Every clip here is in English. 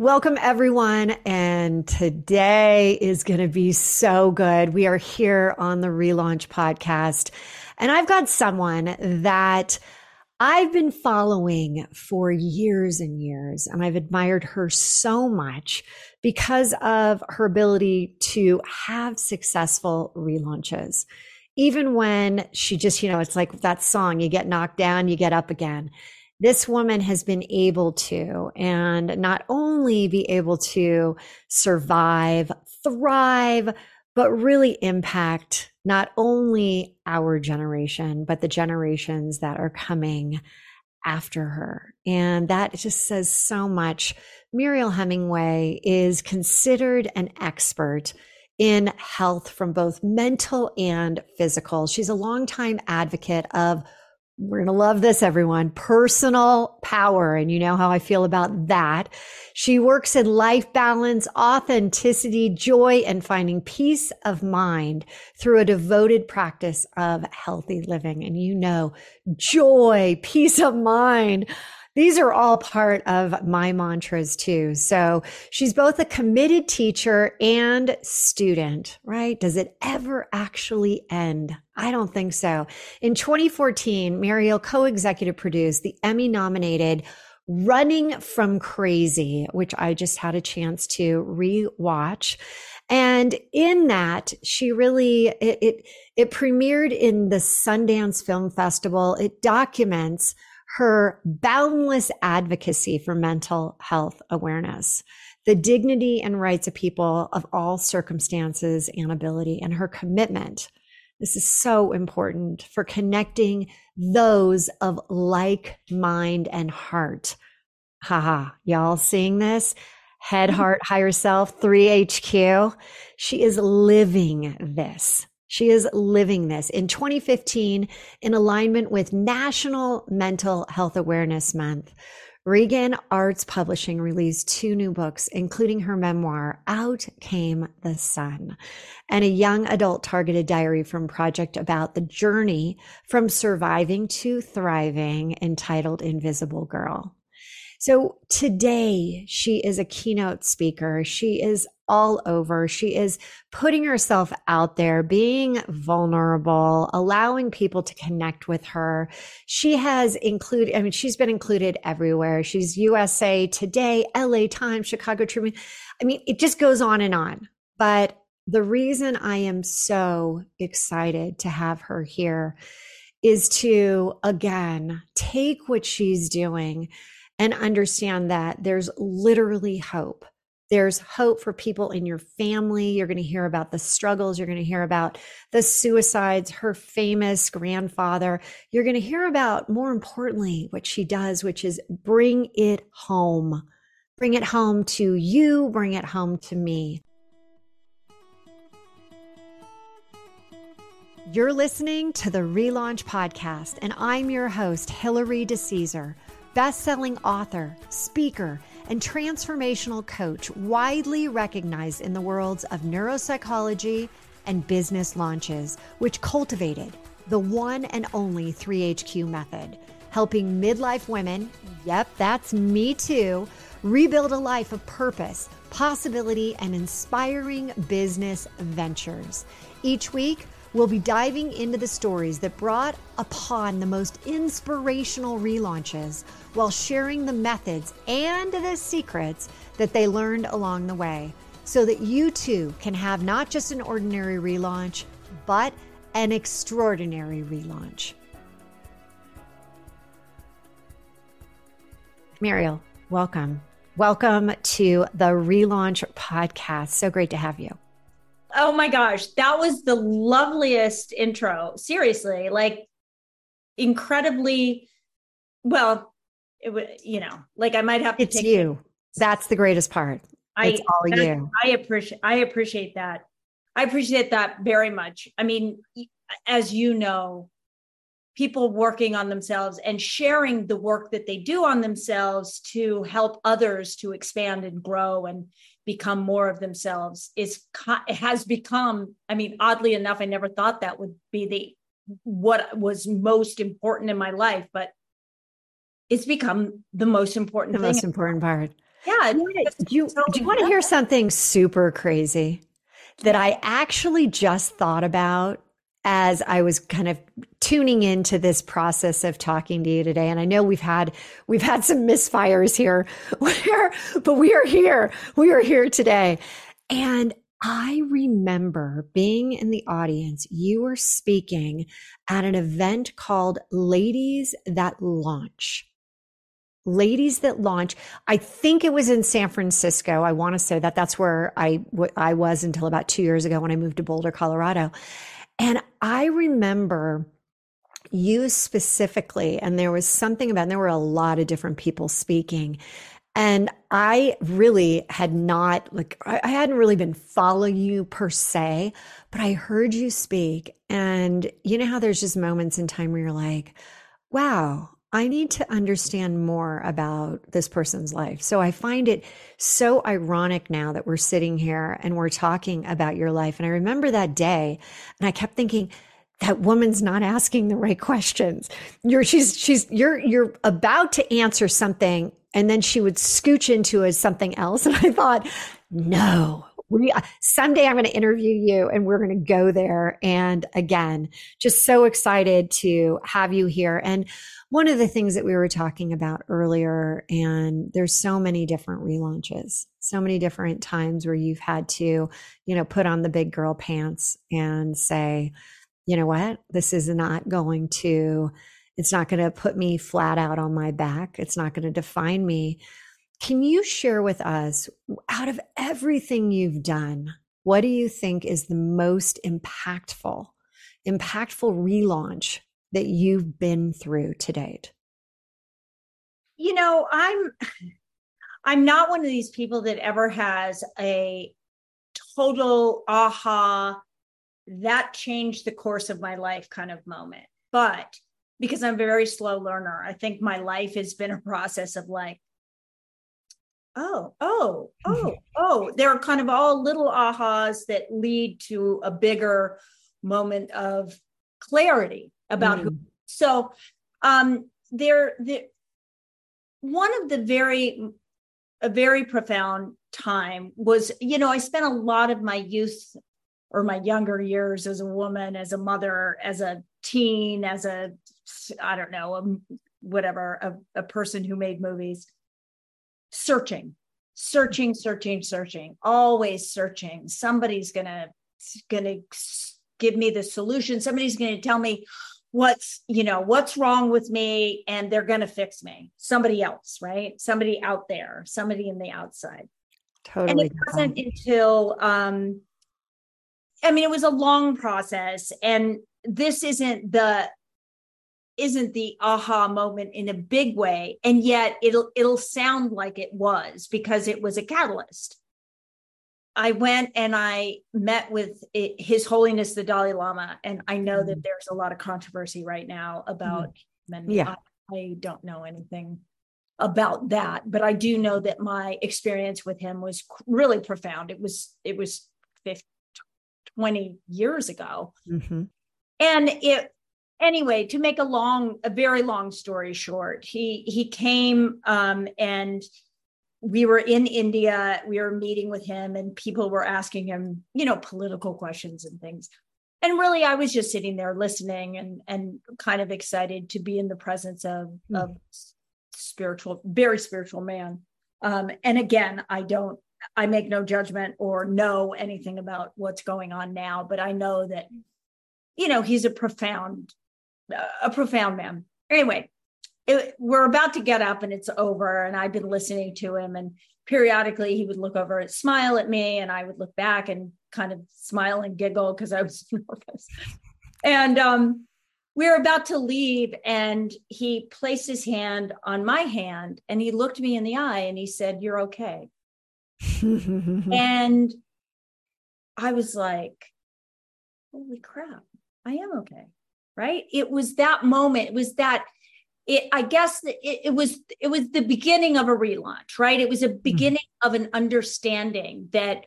Welcome, everyone. And today is going to be so good. We are here on the Relaunch podcast, and I've got someone that I've been following for years and years, and I've admired her so much because of her ability to have successful relaunches. Even when she just, you know, it's like that song, you get knocked down, you get up again this woman has been able to, and not only be able to survive, thrive, but really impact not only our generation, but the generations that are coming after her. And that just says so much. Mariel Hemingway is considered an expert in health from both mental and physical. She's a longtime advocate of we're going to love this, everyone. Personal power. And you know how I feel about that. She works in life balance, authenticity, joy, and finding peace of mind through a devoted practice of healthy living. And you know, joy, peace of mind. These are all part of my mantras too. So she's both a committed teacher and student, right? Does it ever actually end? I don't think so. In 2014, Mariel co-executive produced the Emmy nominated Running from Crazy, which I just had a chance to rewatch. And in that, she really, it, it, it premiered in the Sundance Film Festival. It documents her boundless advocacy for mental health awareness, the dignity and rights of people of all circumstances and ability, and her commitment. This is so important for connecting those of like mind and heart. Haha, y'all seeing this? Head, mm-hmm. heart, higher self, 3HQ. She is living this. She is living this. In 2015, in alignment with National Mental Health Awareness Month, Regan Arts Publishing released two new books, including her memoir, Out Came the Sun, and a young adult targeted diary from Project about the journey from surviving to thriving entitled Invisible Girl. So today she is a keynote speaker. She is all over. She is putting herself out there, being vulnerable, allowing people to connect with her. She has included, I mean, she's been included everywhere. She's USA Today, LA Times, Chicago Tribune. I mean, it just goes on and on. But the reason I am so excited to have her here is to, again, take what she's doing and understand that there's literally hope. There's hope for people in your family. You're going to hear about the struggles. You're going to hear about the suicides, her famous grandfather. You're going to hear about, more importantly, what she does, which is bring it home. Bring it home to you, bring it home to me. You're listening to the Relaunch Podcast, and I'm your host, Hilary DeCesare best selling author, speaker, and transformational coach, widely recognized in the worlds of neuropsychology and business launches, which cultivated the one and only 3HQ method, helping midlife women, yep, that's me too, rebuild a life of purpose, possibility, and inspiring business ventures. Each week, We'll be diving into the stories that brought upon the most inspirational relaunches while sharing the methods and the secrets that they learned along the way so that you too can have not just an ordinary relaunch, but an extraordinary relaunch. Mariel, welcome. Welcome to the Relaunch Podcast. So great to have you. Oh my gosh, that was the loveliest intro. Seriously, like incredibly well, it would, you know, like I might have to It's take you. It. That's the greatest part. I, it's all you. I appreciate I appreciate that. I appreciate that very much. I mean, as you know, people working on themselves and sharing the work that they do on themselves to help others to expand and grow and become more of themselves is has become i mean oddly enough i never thought that would be the what was most important in my life but it's become the most important the most important part Yeah. Do you, do you want to hear something super crazy that I actually just thought about as I was kind of tuning into this process of talking to you today. And I know we've had we've had some misfires here, where, but we are here. We are here today. And I remember being in the audience. You were speaking at an event called Ladies That Launch. Ladies That Launch. I think it was in San Francisco. I want to say that that's where I, I was until about two years ago when I moved to Boulder, Colorado. And I remember you specifically, and there was something about, there were a lot of different people speaking. And I really had not, like, I hadn't really been following you per se, but I heard you speak. And you know how there's just moments in time where you're like, wow, I need to understand more about this person's life. So I find it so ironic now that we're sitting here and we're talking about your life. And I remember that day and I kept thinking, that woman's not asking the right questions. You're, she's, she's, you're, you're about to answer something and then she would scooch into something else. And I thought, no, we someday I'm going to interview you and we're going to go there. And again, just so excited to have you here. And one of the things that we were talking about earlier, and there's so many different relaunches, so many different times where you've had to, you know, put on the big girl pants and say, you know what, this is not going to, it's not going to put me flat out on my back. It's not going to define me. Can you share with us, out of everything you've done, what do you think is the most impactful, impactful relaunch that you've been through to date? You know, I'm I'm not one of these people that ever has a total aha that changed the course of my life kind of moment. But because I'm a very slow learner, I think my life has been a process of like, oh, oh, oh, oh. They're kind of all little ahas that lead to a bigger moment of clarity about mm. who. So um, there, there, one of the very, a very profound time was, you know, I spent a lot of my youth or my younger years as a woman, as a mother, as a teen, as a, I don't know, a, whatever, a, a person who made movies, searching, searching, searching, searching, always searching. Somebody's gonna, gonna give me the solution. Somebody's gonna tell me what's you know what's wrong with me and they're going to fix me. Somebody else right? Somebody out there somebody in the outside. Totally. and it wasn't until um i mean it was a long process and this isn't the isn't the aha moment in a big way. And yet it'll it'll sound like it was because it was a catalyst I went and I met with His Holiness the Dalai Lama, and I know mm-hmm. that there's a lot of controversy right now about mm-hmm. yeah, I, I, don't know anything about that, but I do know that my experience with him was really profound. It was it was 50, 20 years ago, mm-hmm. and it anyway. To make a long, a very long story short, he he came um, and we were in India, we were meeting with him, and people were asking him, you know, political questions and things. And really, I was just sitting there listening and and kind of excited to be in the presence of mm. of spiritual, very spiritual man. Um, and again, I don't, I make no judgment or know anything about what's going on now, but I know that, you know, he's a profound, uh, a profound man. Anyway, it, we're about to get up and it's over and i've been listening to him and periodically he would look over and smile at me and i would look back and kind of smile and giggle because i was nervous. And um, we were about to leave and he placed his hand on my hand and he looked me in the eye and he said you're okay. And i was like holy crap i am okay. Right? It was that moment it was that it, I guess it, it, was it was the beginning of a relaunch, right? It was a mm-hmm. beginning mm-hmm. of an understanding that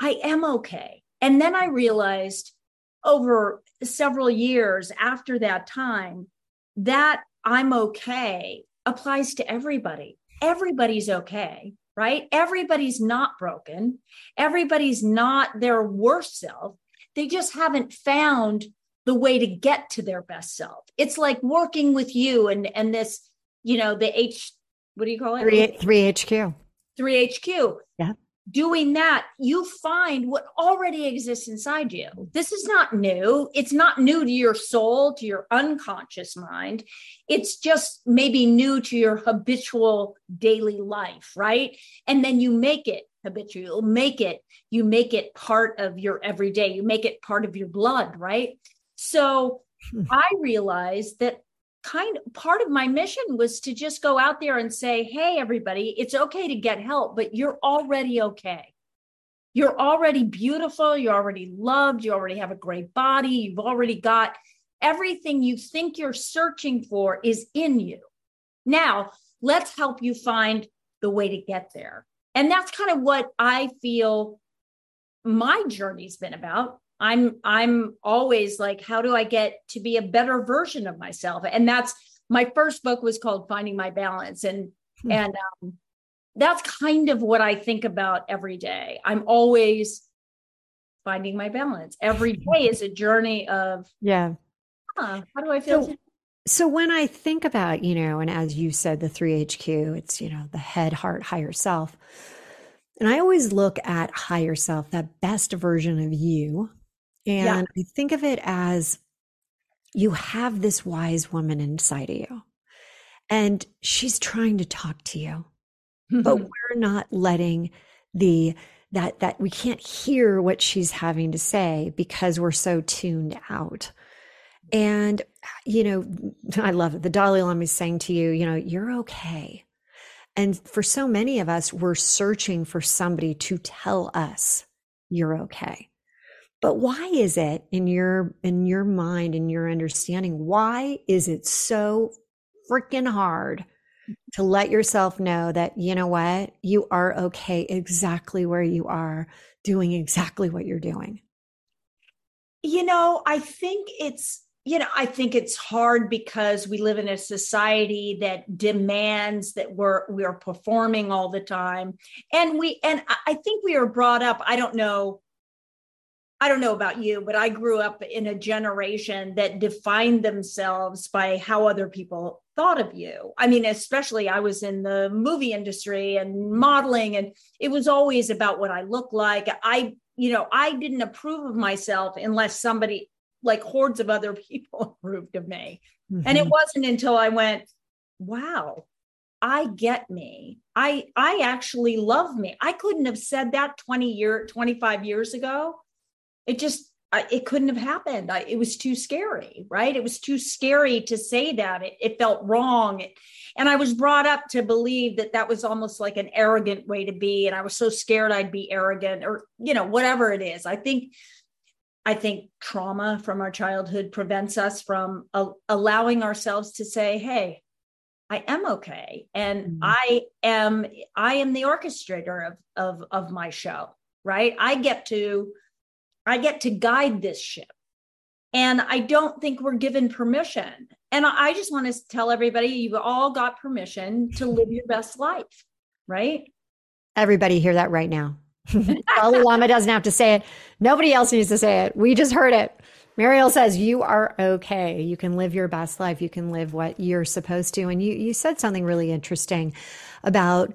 I am okay. And then I realized over several years after that time that I'm okay applies to everybody. Everybody's okay. right? Everybody's not broken. Everybody's not their worst self. They just haven't found the way to get to their best self. It's like working with you and and this, you know, the H what do you call it? 3 3 HQ. 3 HQ. Yeah doing that, you find what already exists inside you. This is not new. It's not new to your soul, to your unconscious mind. It's just maybe new to your habitual daily life, right? And then you make it habitual, make it, you make it part of your everyday, you make it part of your blood, right? So hmm. I realized that kind of part of my mission was to just go out there and say, hey, everybody, it's okay to get help, but you're already okay. You're already beautiful. You're already loved. You already have a great body. You've already got everything you think you're searching for is in you. Now, let's help you find the way to get there. And that's kind of what I feel my journey's been about i'm i'm always like how do i get to be a better version of myself? And that's my first book was called finding my balance. And hmm. and um, that's kind of what i think about every day. I'm always finding my balance. Every day is a journey of yeah. huh, how do i feel so, so when i think about you know and as you said the 3hq it's you know the head heart higher self. And I always look at higher self, that best version of you, and yeah. I think of it as you have this wise woman inside of you, and she's trying to talk to you, but mm-hmm. we're not letting the that that we can't hear what she's having to say because we're so tuned out. And you know, I love it. The Dalai Lama is saying to you, you know, you're okay. And for so many of us, we're searching for somebody to tell us you're okay. But why is it in your in your mind and your understanding why is it so freaking hard to let yourself know that you know what? You are okay exactly where you are doing exactly what you're doing you know i think it's you know i think it's hard because we live in a society that demands that we're we're performing all the time. And we and i think we are brought up i don't know I don't know about you, but I grew up in a generation that defined themselves by how other people thought of you. I mean, especially I was in the movie industry and modeling, and it was always about what I looked like. I, you know, I didn't approve of myself unless somebody like hordes of other people approved of me. Mm-hmm. And it wasn't until I went, wow, I get me. I I actually love me. I couldn't have said that 20 year 25 years ago it just I, it couldn't have happened. I, it was too scary, right? It was too scary to say that. It, it felt wrong. It, and I was brought up to believe that that was almost like an arrogant way to be. And I was so scared I'd be arrogant or, you know, whatever it is. I think, I think trauma from our childhood prevents us from uh, allowing ourselves to say, Hey, I am okay. And mm-hmm. I am, I am the orchestrator of, of, of my show, right? I get to, I get to guide this ship. And I don't think we're given permission. And I just want to tell everybody you've all got permission to live your best life, right? Everybody hear that right now. Dalai Lama doesn't have to say it. Nobody else needs to say it. We just heard it. Mariel says you are okay. You can live your best life. You can live what you're supposed to. And you you said something really interesting about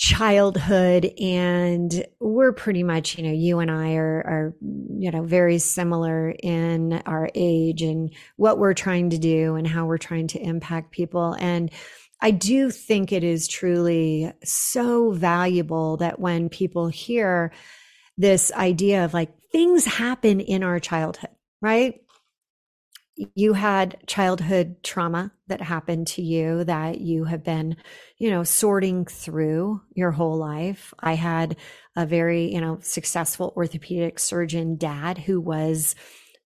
childhood and we're pretty much you know you and i are are you know very similar in our age and what we're trying to do and how we're trying to impact people. And i do think it is truly so valuable that when people hear this idea of like things happen in our childhood right you had childhood trauma that happened to you that you have been, you know, sorting through your whole life. I had a very, you know, successful orthopedic surgeon dad who was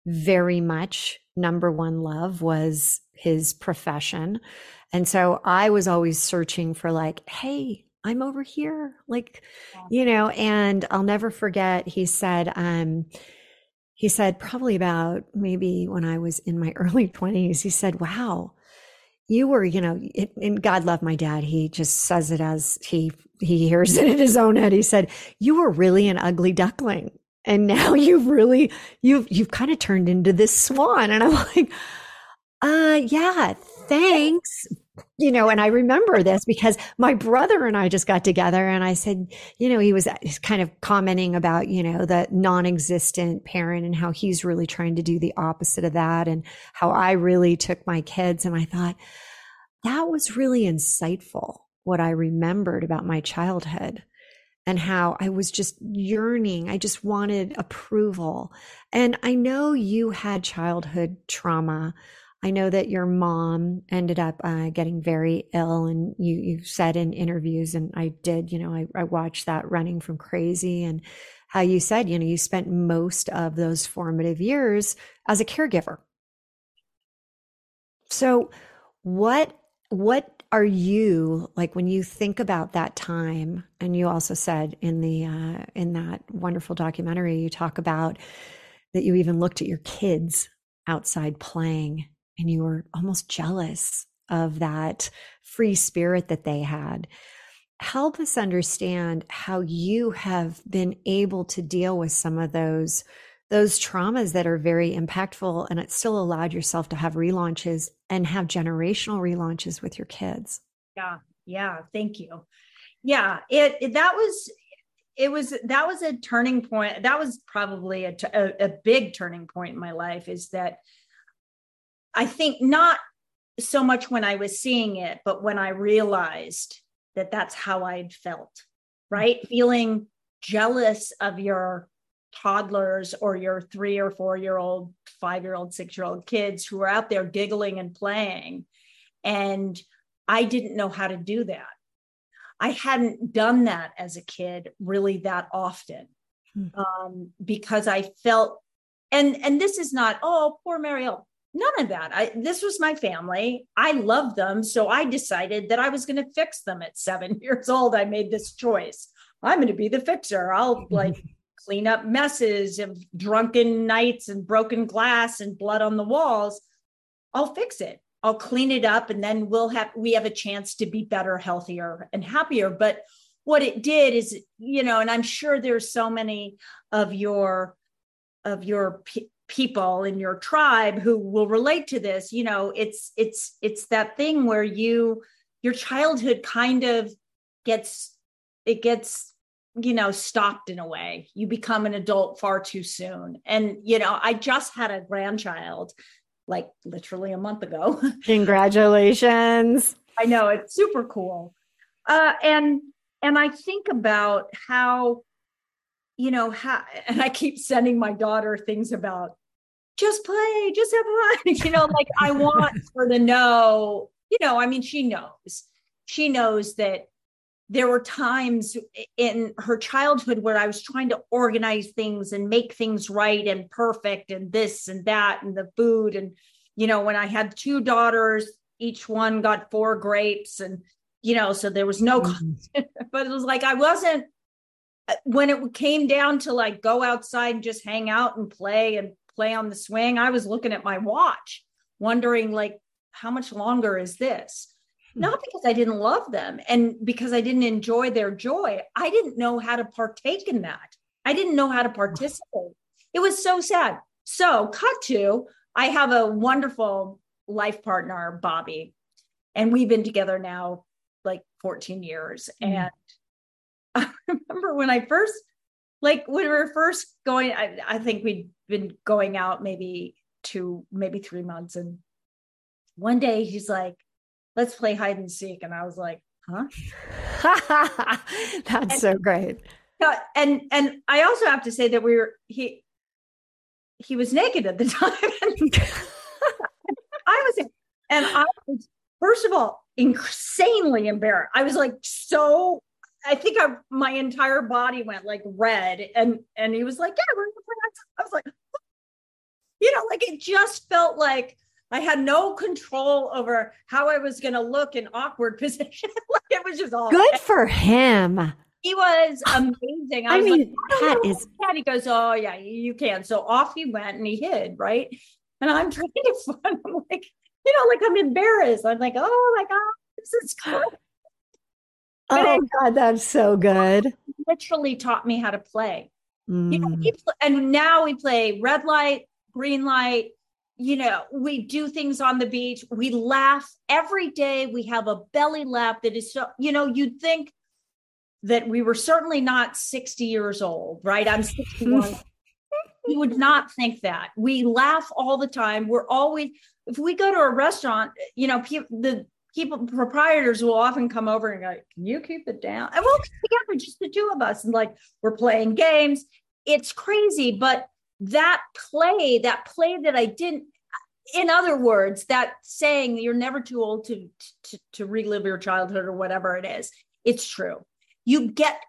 very much number one love was his profession. And so I was always searching for like, hey, I'm over here. Like, yeah. you know, and I'll never forget, he said, um, he said, probably about maybe when I was in my early 20s, he said, Wow, you were, you know, and God love my dad. He just says it as he he hears it in his own head. He said, "You were really an ugly duckling, and now you've really you've you've kind of turned into this swan." And I'm like, "Uh, yeah, thanks." You know, and I remember this because my brother and I just got together and I said, you know, he was uh, kind of commenting about, you know, the non existent parent and how he's really trying to do the opposite of that and how I really took my kids. And I thought, that was really insightful what I remembered about my childhood and how I was just yearning. I just wanted approval. And I know you had childhood trauma. I know that your mom ended up uh, getting very ill, and you you said in interviews, and I did. You know, I, I watched that running from crazy, and how you said, you know, you spent most of those formative years as a caregiver. So, what what are you like when you think about that time and you also said in the uh, in that wonderful documentary you talk about that you even looked at your kids outside playing and you were almost jealous of that free spirit that they had. Help us understand how you have been able to deal with some of those those traumas that are very impactful and it still allowed yourself to have relaunches and have generational relaunches with your kids. Yeah yeah thank you. Yeah it, it that was it was that was a turning point. That was probably a, a, a big turning point in my life is that i think not so much when i was seeing it but when i realized that that's how i'd felt right feeling jealous of your toddlers or your three or four year old, five year old, six year old kids who are out there giggling and playing. And I didn't know how to do that. I hadn't done that as a kid really that often hmm. um, because I felt, and and this is not oh poor Mariel, none of that. I this was my family. I loved them, so I decided that I was going to fix them at seven years old. I made this choice. I'm going to be the fixer. I'll like clean up messes of drunken nights and broken glass and blood on the walls i'll fix it i'll clean it up and then we'll have we have a chance to be better healthier and happier but what it did is you know and i'm sure there's so many of your of your pe- people in your tribe who will relate to this you know it's it's it's that thing where you your childhood kind of gets it gets you know stopped in a way. You become an adult far too soon. And you know i just had a grandchild like literally a month ago. Congratulations. I know it's super cool. Uh and and i think about how you know how and i keep sending my daughter things about just play just have fun you know like i want her to know you know i mean she knows she knows that there were times in her childhood where I was trying to organize things and make things right and perfect and this and that and the food. And, you know, when I had two daughters, each one got four grapes and, you know, so there was no, mm-hmm. but it was like I wasn't, uh, when it came down to like go outside and just hang out and play and play on the swing, I was looking at my watch, wondering like, how much longer is this? not because I didn't love them and because I didn't enjoy their joy. I didn't know how to partake in that. I didn't know how to participate. It was so sad. So, cut to, I have a wonderful life partner, Bobby, and we've been together now like 14 years. Mm. And I remember when I first, like when we were first going, I, I think we'd been going out maybe two, maybe three months. And one day he's like, let's play hide and seek. And I was like, huh? That's and, so great. And and I also have to say that we were he he was naked at the time. I was and I was first of all insanely embarrassed. I was like so I think I, my entire body went like red and and he was like, yeah, we're gonna play. I was like, you know, like it just felt like I had no control over how I was going to look in awkward position. like it was just all good for him. He was amazing. I, I was mean, like, oh, that is. And he goes, "Oh yeah, you can." So off he went and he hid. Right, and I'm trying to fun. I'm like, you know, like I'm embarrassed. I'm like, oh my God, this is oh God, that's so good. Literally taught me how to play. Mm. You know, mm. and now we play red light, green light. You know, we do things on the beach. We laugh every day. We have a belly laugh that is so, you know, you'd think that we were certainly not 60 years old, right? I'm 61. you would not think that. We laugh all the time. We're always, if we go to a restaurant, you know, people, the people, proprietors will often come over and go, Can you keep it down? And we'll get together, just the two of us. And like, we're playing games. It's crazy. But that play, that play that I didn't, in other words, that saying you're never too old to, to, to relive your childhood or whatever it is, it's true you get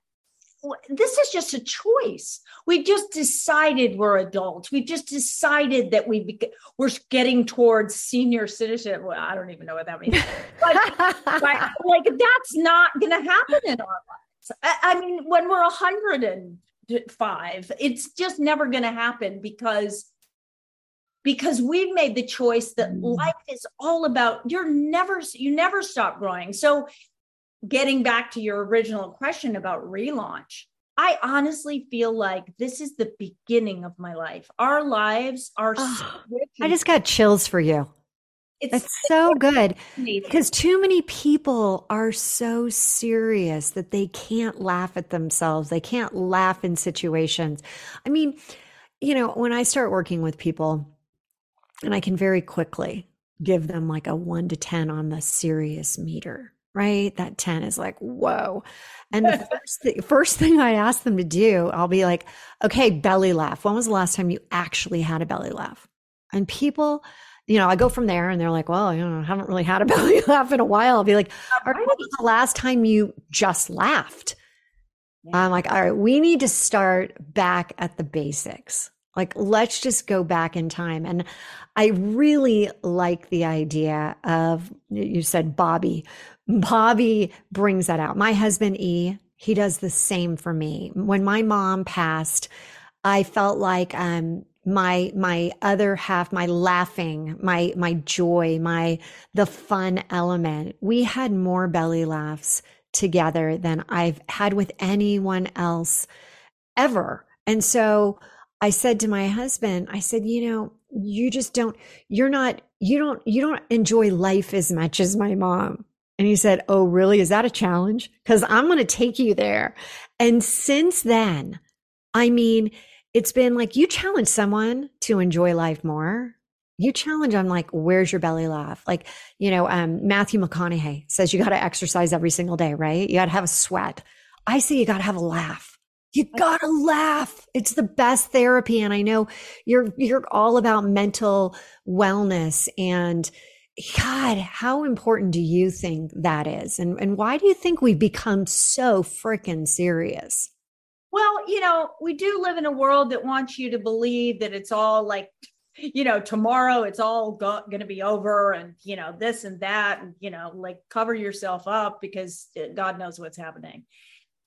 this is just a choice. We just decided we're adults. We just decided that we be, we're getting towards senior citizenship. Well, I don't even know what that means. but, but, like that's not going to happen in our lives. I, I mean, when we're 105, it's just never going to happen because because we've made the choice that mm. life is all about you're never you never stop growing so getting back to your original question about relaunch, I honestly feel like this is the beginning of my life. Our lives are. Oh, I just got chills for you. It's, it's so good because too many people are so serious that they can't laugh at themselves. They can't laugh in situations. I mean, you know, when I start working with people, and I can very quickly give them like a one to 10 on the serious meter right? That 10 is like, whoa. And the first, th- first thing I ask them to do, I'll be like, okay, belly laugh. When was the last time you actually had a belly laugh? And people, you know, I go from there and they're like, well, you know, I haven't really had a belly laugh in a while. I'll be like, all right, when was the last time you just laughed? Yeah. I'm like, all right, we need to start back at the basics. Like, let's just go back in time. And I really like the idea of, you said Bobby, Bobby brings that out. My husband, E, he does the same for me. When my mom passed, I felt like um, my my other half my laughing my my joy my the fun element we had more belly laughs together than i've had with anyone else ever and so i said to my husband i said you know you just don't you're not you don't you don't enjoy life as much as my mom and he said, Oh, really? Is that a challenge? Because I'm going to take you there. And since then, I mean, it's been like you challenge someone to enjoy life more. You challenge them like, where's your belly laugh? Like, you know, um, Matthew McConaughey says you got to exercise every single day, right? You got to have a sweat. I say you got to have a laugh. You gotta laugh. It's the best therapy. And I know you're, you're all about mental wellness and, God, how important do you think that is? And, and why do you think we've become so freaking serious? Well, you know, we do live in a world that wants you to believe that it's all like, you know, tomorrow it's all go- going to be over and, you know, this and that, and, you know, like cover yourself up because uh, God knows what's happening.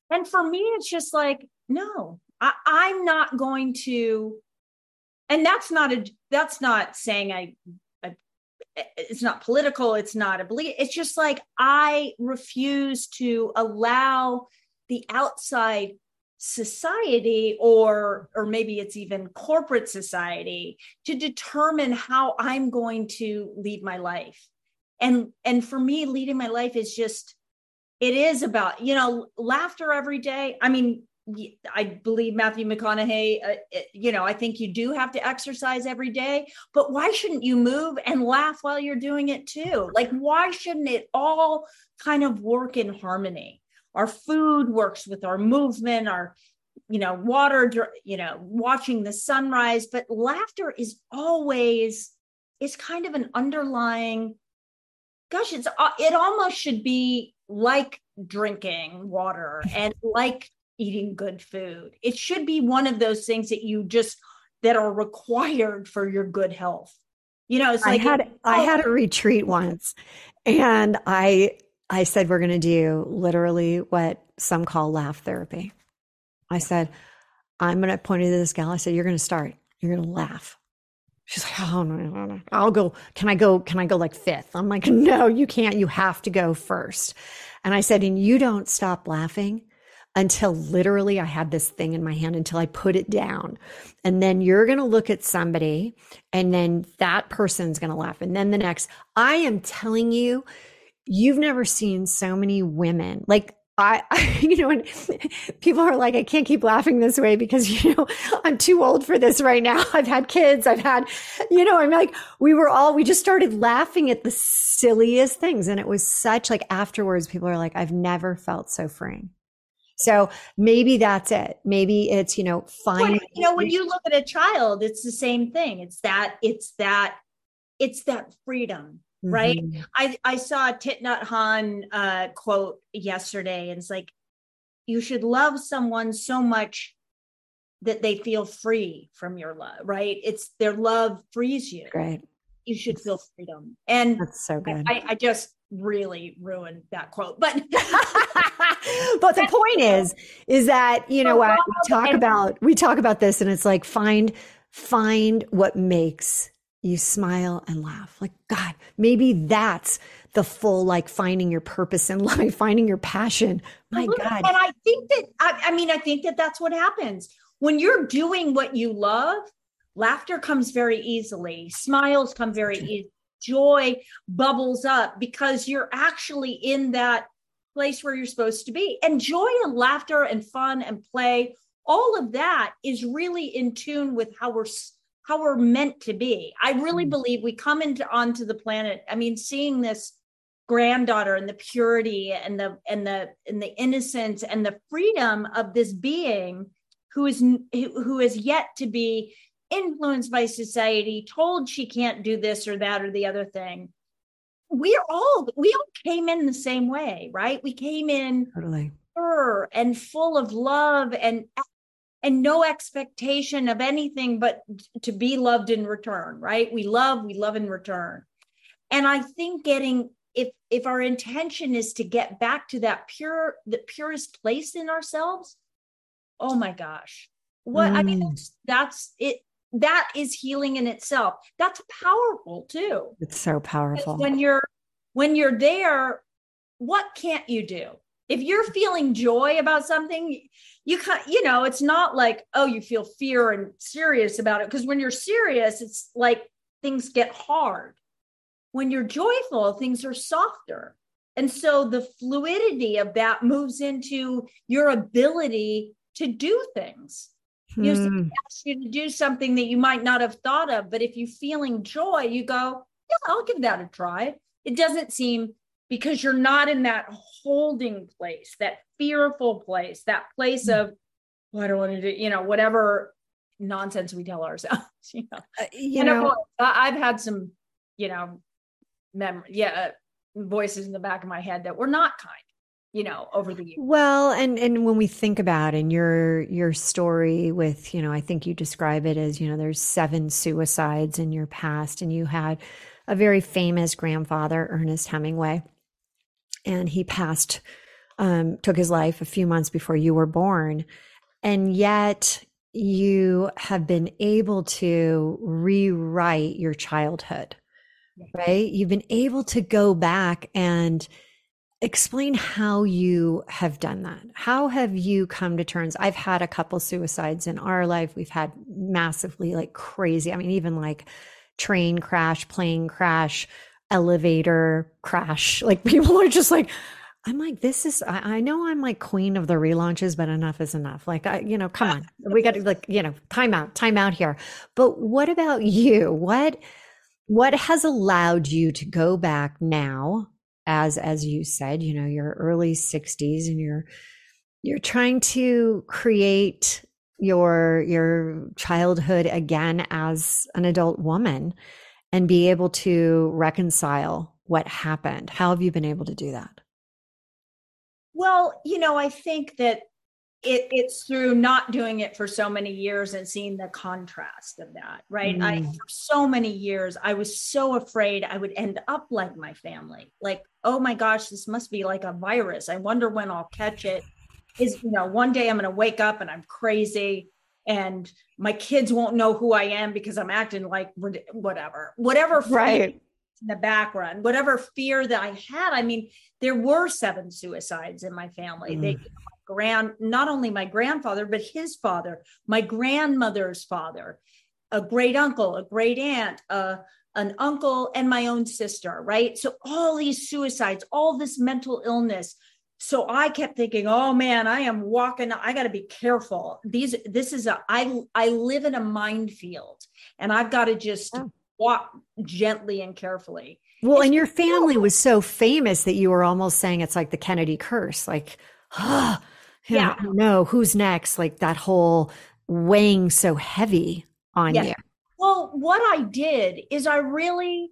And for me, it's just like, no, I, I'm not going to. And that's not a, that's not saying I Eh, it's not political it's not a belief it's just like i refuse to allow the outside society or or maybe it's even corporate society to determine how i'm going to lead my life. And and for me leading my life is just it is about you know laughter every day. I mean I believe Matthew McConaughey, uh, you know, I think you do have to exercise every day, but why shouldn't you move and laugh while you're doing it too? Like, why shouldn't it all kind of work in harmony? Our food works with our movement, our, you know, water, you know, watching the sunrise, but laughter is always, is kind of an underlying, gosh, it's, uh, it almost should be like drinking water and like eating good food. It should be one of those things that you just that are required for your good health. You know, it's like I had it, I had a retreat once and I I said we're going to do literally what some call laugh therapy. I said I'm going to point it to this gal. I said you're going to start. You're going to laugh. She's like, oh no, no, no, I'll go. Can I go? Can I go like fifth? I'm like, no, you can't. You have to go first. And I said, and you don't stop laughing until literally I had this thing in my hand until I put it down. And then you're going to look at somebody and then that person's going to laugh. And then the next, I am telling you, you've never seen so many women like I, I, you know, people are like, I can't keep laughing this way because, you know, I'm too old for this right now. I've had kids. I've had, you know, I'm like, we were all, we just started laughing at the silliest things. And it was such like afterwards, people are like, I've never felt so freeing. So maybe that's it. Maybe it's, you know, fine. You know, when you look at a child, it's the same thing. It's that, it's that, it's that freedom right? Mm-hmm. I I saw a Thich Nhat Hanh uh, quote yesterday, and it's like, you should love someone so much that they feel free from your love, right? It's their love frees you. Right. You should feel freedom, and that's so good. I, I just really ruined that quote, but but the point is, is that you know what we talk about we talk about this, and it's like find find what makes you smile and laugh. Like, God, maybe that's the full, like finding your purpose in life, finding your passion. My God. And I think that, I, I mean, I think that that's what happens when you're doing what you love. Laughter comes very easily, smiles come very easy, joy bubbles up because you're actually in that place where you're supposed to be. And joy and laughter and fun and play, all of that is really in tune with how we're how we're meant to be. I really mm. believe we come into onto the planet. I mean, seeing this granddaughter and the purity and the and the and the innocence and the freedom of this being who is who is yet to be influenced by society, told she can't do this or that or the other thing. We are all we all came in the same way, right? We came in totally pure and full of love and and no expectation of anything but to be loved in return right we love we love in return and i think getting if if our intention is to get back to that pure the purest place in ourselves oh my gosh what mm. i mean mm. that's, that's it that is healing in itself. That's powerful too. It's so powerful. When you're when you're there what can't you do? If you're feeling joy about something you can you know it's not like oh you feel fear and serious about it. Because when you're serious it's like things get hard. When you're joyful things are softer. And so the fluidity of that moves into your ability to do things. You know, ask you to do something that you might not have thought of but if you're feeling joy you go yeah i'll give that a try. It doesn't seem because you're not in that holding place, that fearful place, that place hmm. of, well, I don't want to do, you know, whatever nonsense we tell ourselves. You know, uh, you and know, I've had some, you know, memory, yeah, uh, voices in the back of my head that were not kind you know over the years well and and when we think about in your your story with you know i think you describe it as you know there's seven suicides in your past and you had a very famous grandfather ernest hemingway and he passed, um, took his life a few months before you were born. And yet you have been able to rewrite your childhood, right? You've been able to go back and explain how you have done that. How have you come to terms? I've had a couple suicides in our life. We've had massively like crazy. I mean, even like train crash, plane crash, elevator crash. Like people are just like, I'm like, this is, I, I, know I'm like queen of the relaunches, but enough is enough. Like, I, you know, come on, we got to like, you know, time out, time out here. But what about you? What, what has allowed you to go back now as, as you said, you know, your early sixties and you're, you're trying to create your, your childhood again as an adult woman and be able to reconcile what happened. How have you been able to do that? Well, you know, I think that it, it's through not doing it for so many years and seeing the contrast of that, right? Mm. I for so many years I was so afraid I would end up like my family. Like, oh my gosh, this must be like a virus. I wonder when I'll catch it. Is you know, one day I'm going to wake up and I'm crazy and my kids won't know who I am because I'm acting like whatever, whatever. Right. In the background, whatever fear that I had. I mean, there were seven suicides in my family. Mm. They grand, not only my grandfather, but his father, my grandmother's father, a great uncle, a great aunt, uh, an uncle, and my own sister. Right. So all these suicides, all this mental illness so i kept thinking oh man i am walking i got to be careful these this is a i i live in a minefield and i've got to just yeah. walk gently and carefully well it's and your family was so famous that you were almost saying it's like the kennedy curse like oh, yeah no who's next like that whole weighing so heavy on yes. you well what i did is i really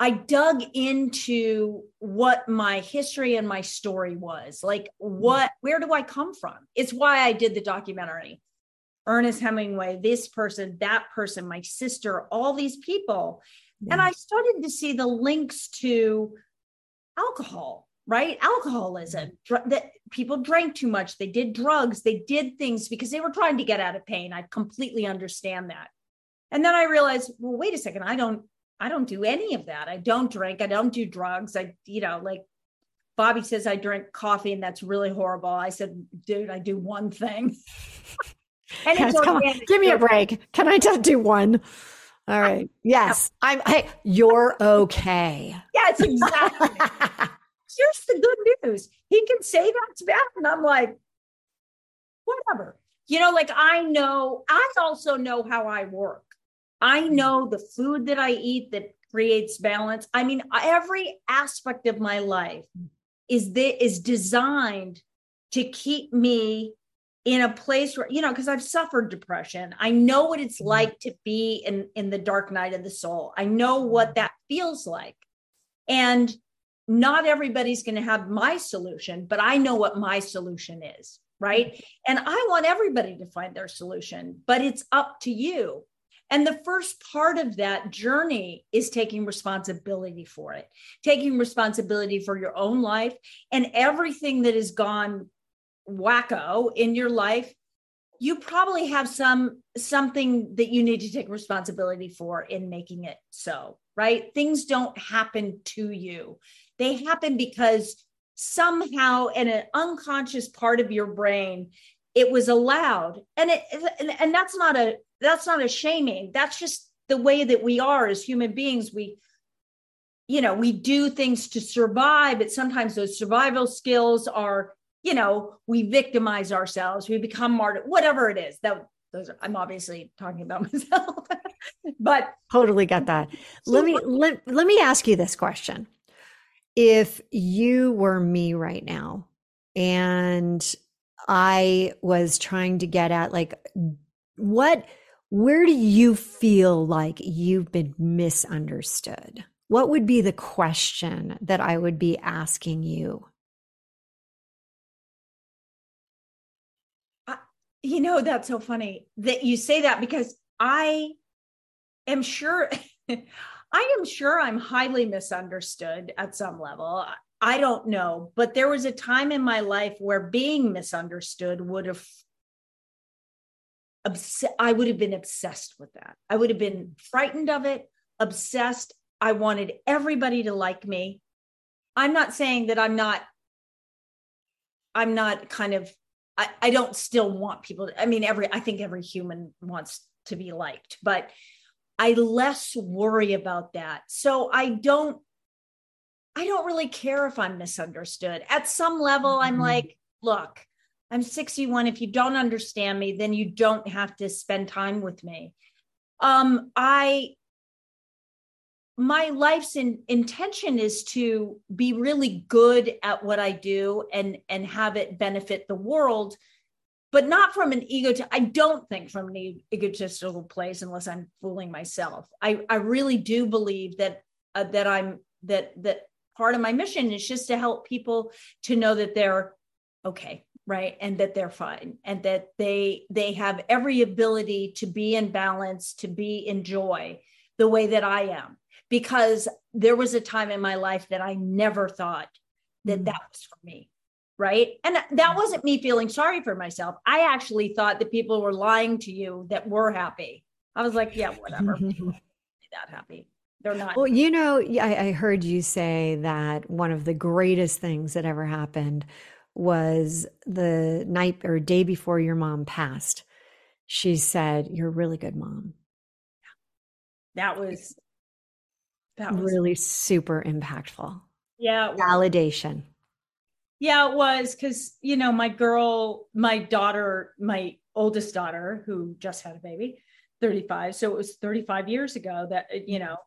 I dug into what my history and my story was. Like, mm-hmm. what, where do I come from? It's why I did the documentary. Ernest Hemingway, this person, that person, my sister, all these people. And I started to see the links to alcohol, right? Alcoholism, mm-hmm. dr- that people drank too much, they did drugs, they did things because they were trying to get out of pain. I completely understand that. And then I realized, well, wait a second, I don't I don't do any of that. I don't drink. I don't do drugs. I, you know, like Bobby says I drink coffee and that's really horrible. I said, dude, I do one thing. and yes, come on, give me a break. Can I just do one? All right. Yes. I'm hey, you're okay. Yes, exactly. Here's the good news. He can say that's bad. And I'm like, whatever. You know, like I know, I also know how I work. I know the food that I eat that creates balance. I mean, every aspect of my life is that is designed to keep me in a place where you know because i've suffered depression i know what it's mm-hmm. like to be in in the dark night of the soul i know what mm-hmm. that feels like and not everybody's going to have my solution but i know what my solution is right? And i want everybody to find their solution but it's up to you. And the first part of that journey is taking responsibility for it, taking responsibility for your own life and everything that has gone wacko in your life. You probably have some something that you need to take responsibility for in making it so, right? Things don't happen to you. They happen because somehow in an unconscious part of your brain it was allowed. And it and, that's not a that's not a shaming. That's just the way that we are as human beings. We you know we do things to survive. But sometimes those survival skills are you know we victimize ourselves. We become martyr whatever it is that those are, i'm obviously talking about myself but totally got that let me let, let me ask you this question if you were me right now and i was trying to get at like what where do you feel like you've been misunderstood? What would be the question that I would be asking you? you know, that's so funny that you say that because I am sure. I am sure I'm highly misunderstood at some level. I don't know, but there was a time in my life where being misunderstood would have obs- I would have been obsessed with that. I would have been frightened of it, obsessed. I wanted everybody to like me. I'm not saying that I'm not, I'm not kind of, I, I don't still want people to, I mean, every, I think every human wants to be liked, but I less worry about that. So I don't, I don't really care if I'm misunderstood. At some level, mm-hmm. I'm like, look, I'm 61. If you don't understand me, then you don't have to spend time with me. Um, I my life's in, intention is to be really good at what I do and and have it benefit the world, but not from an ego. I don't think from an egotistical place unless I'm fooling myself. I I really do believe that uh, that I'm that that part of my mission is just to help people to know that they're okay right and that they're fine and that they they have every ability to be in balance to be in joy the way that i am because there was a time in my life that i never thought that mm. that was for me right? And that mm-hmm. wasn't me feeling sorry for myself. I actually thought that people were lying to you that were happy. I was like, yeah, whatever. that happy. They're not. Well, you know, I, I heard you say that one of the greatest things that ever happened was the night or day before your mom passed. She said, You're a really good mom. That was that was really super impactful. Yeah. Validation. Yeah, it was because, you know, my girl, my daughter, my oldest daughter, who just had a baby, 35. So it was 35 years ago that, uh, you know,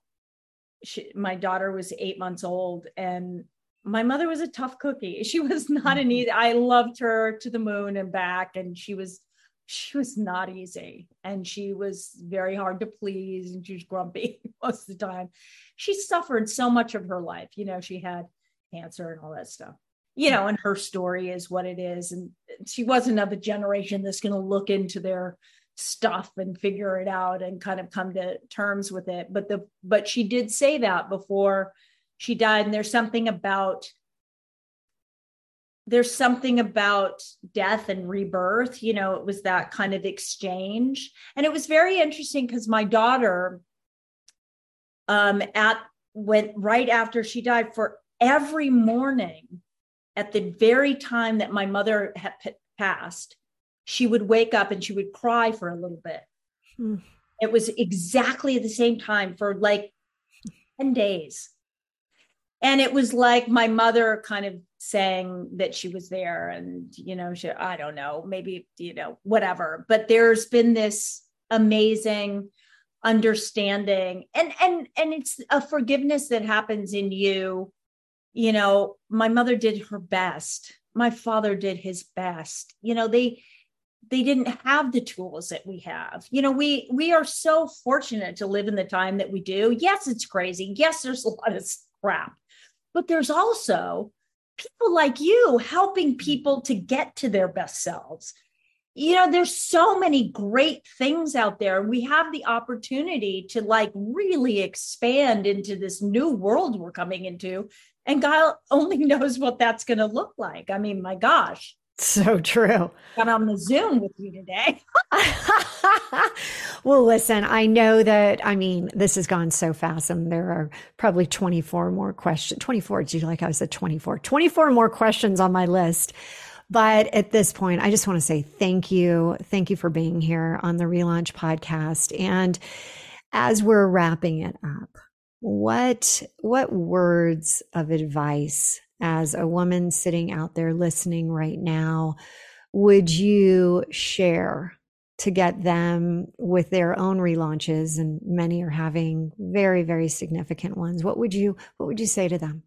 she, my daughter was eight months old and my mother was a tough cookie. She was not an mm-hmm. easy, I loved her to the moon and back. And she was, she was not easy and she was very hard to please and she was grumpy most of the time. She suffered so much of her life. You know, she had cancer and all that stuff you know, and her story is what it is. And she wasn't of a generation that's going to look into their stuff and figure it out and kind of come to terms with it. But the but she did say that before she died. And there's something about there's something about death and rebirth. You know, it was that kind of exchange. And it was very interesting because my daughter um at went right after she died for every morning at the very time that my mother had passed, she would wake up and she would cry for a little bit. Hmm. It was exactly the same time for like 10 days. And it was like my mother kind of saying that she was there and, you know, she, I don't know, maybe, you know, whatever. But there's been this amazing understanding and and and it's a forgiveness that happens in you you know my mother did her best. My father did his best. You know they they didn't have the tools that we have. You know we we are so fortunate to live in the time that we do. Yes it's crazy. Yes there's a lot of crap. But there's also people like you helping people to get to their best selves. You know there's so many great things out there. We have the opportunity to like really expand into this new world we're coming into and God only knows what that's going to look like. I mean, my gosh. So true. Got on the Zoom with you today. well, listen, I know that, I mean, this has gone so fast, and there are probably 24 more questions. 24, do you like I said 24? 24 more questions on my list. But at this point, I just want to say thank you. Thank you for being here on the Relaunch podcast. And as we're wrapping it up, what what words of advice as a woman sitting out there listening right now would you share to get them with their own relaunches and many are having very very significant ones? What would you what would you say to them?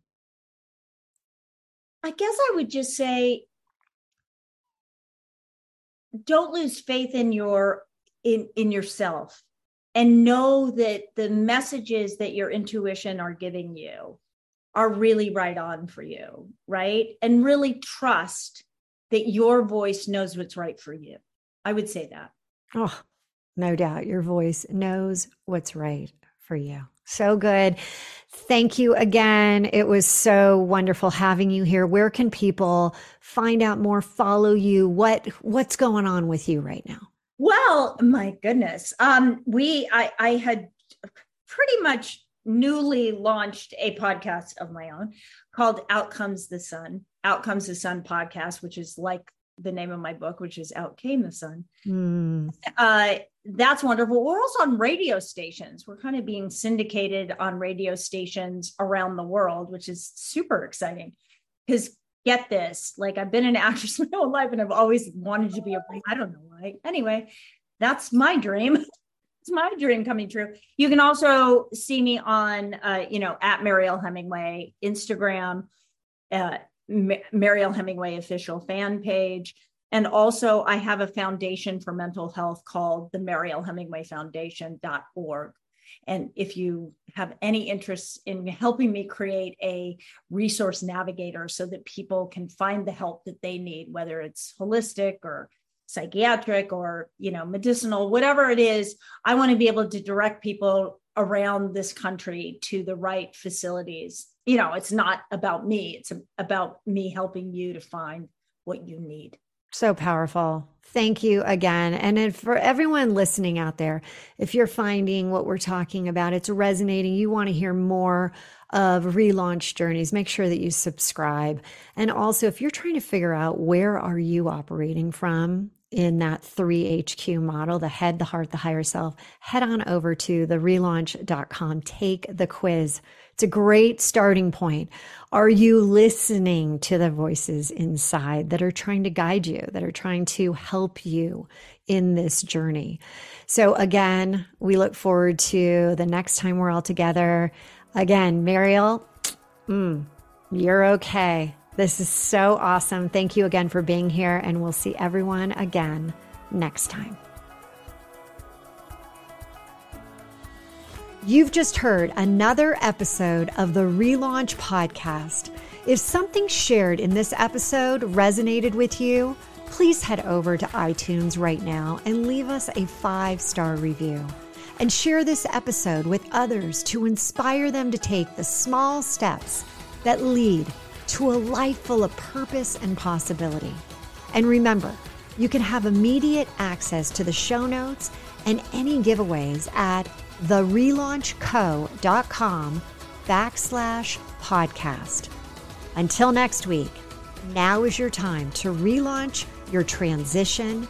I guess i would just say don't lose faith in your in in yourself and know that the messages that your intuition are giving you are really right on for you, right? And really trust that your voice knows what's right for you. I would say that. Oh, no doubt. Your voice knows what's right for you. So good. Thank you again. It was so wonderful having you here. Where can people find out more, follow you? What what's going on with you right now? Well, my goodness. Um, we I, I had pretty much newly launched a podcast of my own called Out Comes the Sun. Out Comes the Sun podcast, which is like the name of my book, which is Out Came the Sun. Mm. Uh, that's wonderful. We're also on radio stations. We're kind of being syndicated on radio stations around the world, which is super exciting because get this. Like i've been an actress my whole life and i've always wanted to be a i don't know why. Anyway that's my dream. It's my dream coming true. You can also see me on uh, you know at mariel hemingway instagram uh, mariel hemingway official fan page. And also i have a foundation for mental health called the mariel hemingway foundation.org and if you have any interest in helping me create a resource navigator so that people can find the help that they need, whether it's holistic or psychiatric or you know medicinal whatever it is i want to be able to direct people around this country to the right facilities you know, it's not about me. It's about me helping you to find what you need. So powerful. Thank you again. And for everyone listening out there, if you're finding what we're talking about, it's resonating, you want to hear more of relaunch journeys, make sure that you subscribe. And also, if you're trying to figure out where are you operating from in that 3HQ model, the head, the heart, the higher self, head on over to the relaunch.com, take the quiz. It's a great starting point. Are you listening to the voices inside that are trying to guide you, that are trying to help you in this journey? So, again, we look forward to the next time we're all together. Again, Mariel, mm, you're okay. This is so awesome. Thank you again for being here, and we'll see everyone again next time. You've just heard another episode of the Relaunch Podcast. If something shared in this episode resonated with you, please head over to iTunes right now and leave us a five star review. And share this episode with others to inspire them to take the small steps that lead to a life full of purpose and possibility. And remember, you can have immediate access to the show notes and any giveaways at therelaunchco.com backslash podcast. Until next week, now is your time to relaunch your transition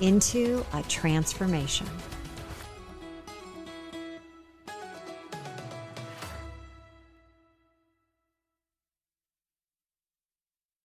into a transformation.